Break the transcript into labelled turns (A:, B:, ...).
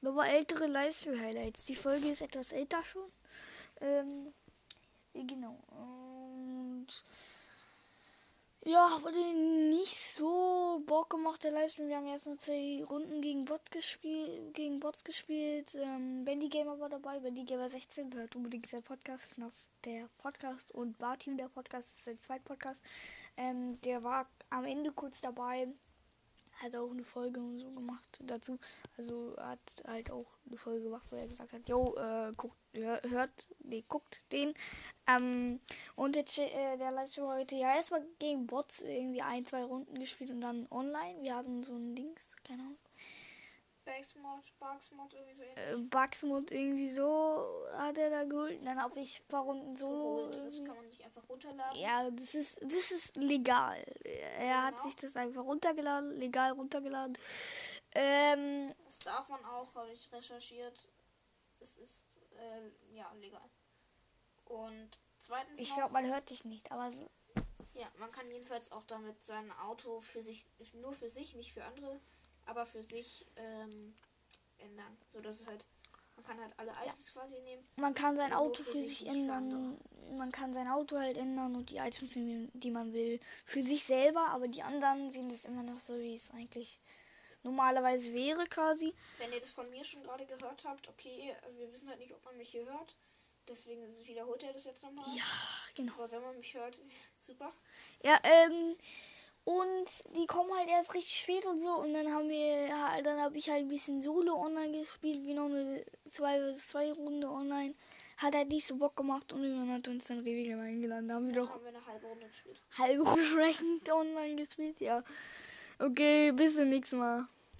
A: nochmal ältere Livestream-Highlights. Die Folge ist etwas älter schon. Ähm, genau. Und ja, wurde nicht so Bock gemacht, der Livestream. Wir haben erstmal zwei Runden gegen Bot gespielt, gegen Bots gespielt. Ähm, Bendy Gamer war dabei, Bendy Gamer 16, hört unbedingt sein Podcast, der Podcast und Barteam der Podcast, ist sein zweiter Podcast. Ähm, der war am Ende kurz dabei hat auch eine Folge und so gemacht dazu. Also hat halt auch eine Folge gemacht, wo er gesagt hat, yo, äh, guckt, hört, nee, guckt den. Ähm, und jetzt, äh, der Livestream heute, ja, erstmal gegen Bots irgendwie ein, zwei Runden gespielt und dann online. Wir hatten so ein Dings, keine Ahnung.
B: Bugsmod, Bugsmod irgendwie so.
A: Äh, Bugsmod irgendwie so hat er da geholt. Dann habe ich ein paar Runden solo.
B: Das kann man sich einfach runterladen.
A: Ja, das ist, das ist legal. Er ja, hat genau. sich das einfach runtergeladen, legal runtergeladen. Ähm,
B: das darf man auch, habe ich recherchiert. Es ist äh, ja legal. Und zweitens.
A: Ich glaube, man hört dich nicht, aber. So
B: ja, man kann jedenfalls auch damit sein Auto für sich, nur für sich, nicht für andere aber für sich ähm, ändern. So dass es halt, man kann halt alle Items ja. quasi nehmen.
A: Man kann sein Auto für, sich, sich ändern. Man kann sein Auto halt ändern und die Items nehmen, die man will, für sich selber, aber die anderen sehen das immer noch so, wie es eigentlich normalerweise wäre quasi.
B: Wenn ihr das von mir schon gerade gehört habt, okay, wir wissen halt nicht, ob man mich hier hört. Deswegen wiederholt er das jetzt nochmal.
A: Ja, genau.
B: Aber wenn man mich hört, super.
A: Ja, ähm, und die kommen halt erst richtig spät und so. Und dann haben wir, dann habe ich halt ein bisschen Solo online gespielt, wie noch eine 2 vs 2 Runde online. Hat halt nicht so Bock gemacht und irgendwann hat uns dann Rewe eingeladen. Da haben wir
B: dann
A: doch
B: haben wir eine halbe Runde gespielt.
A: Halbe Runde online gespielt, ja. Okay, bis zum nächsten Mal.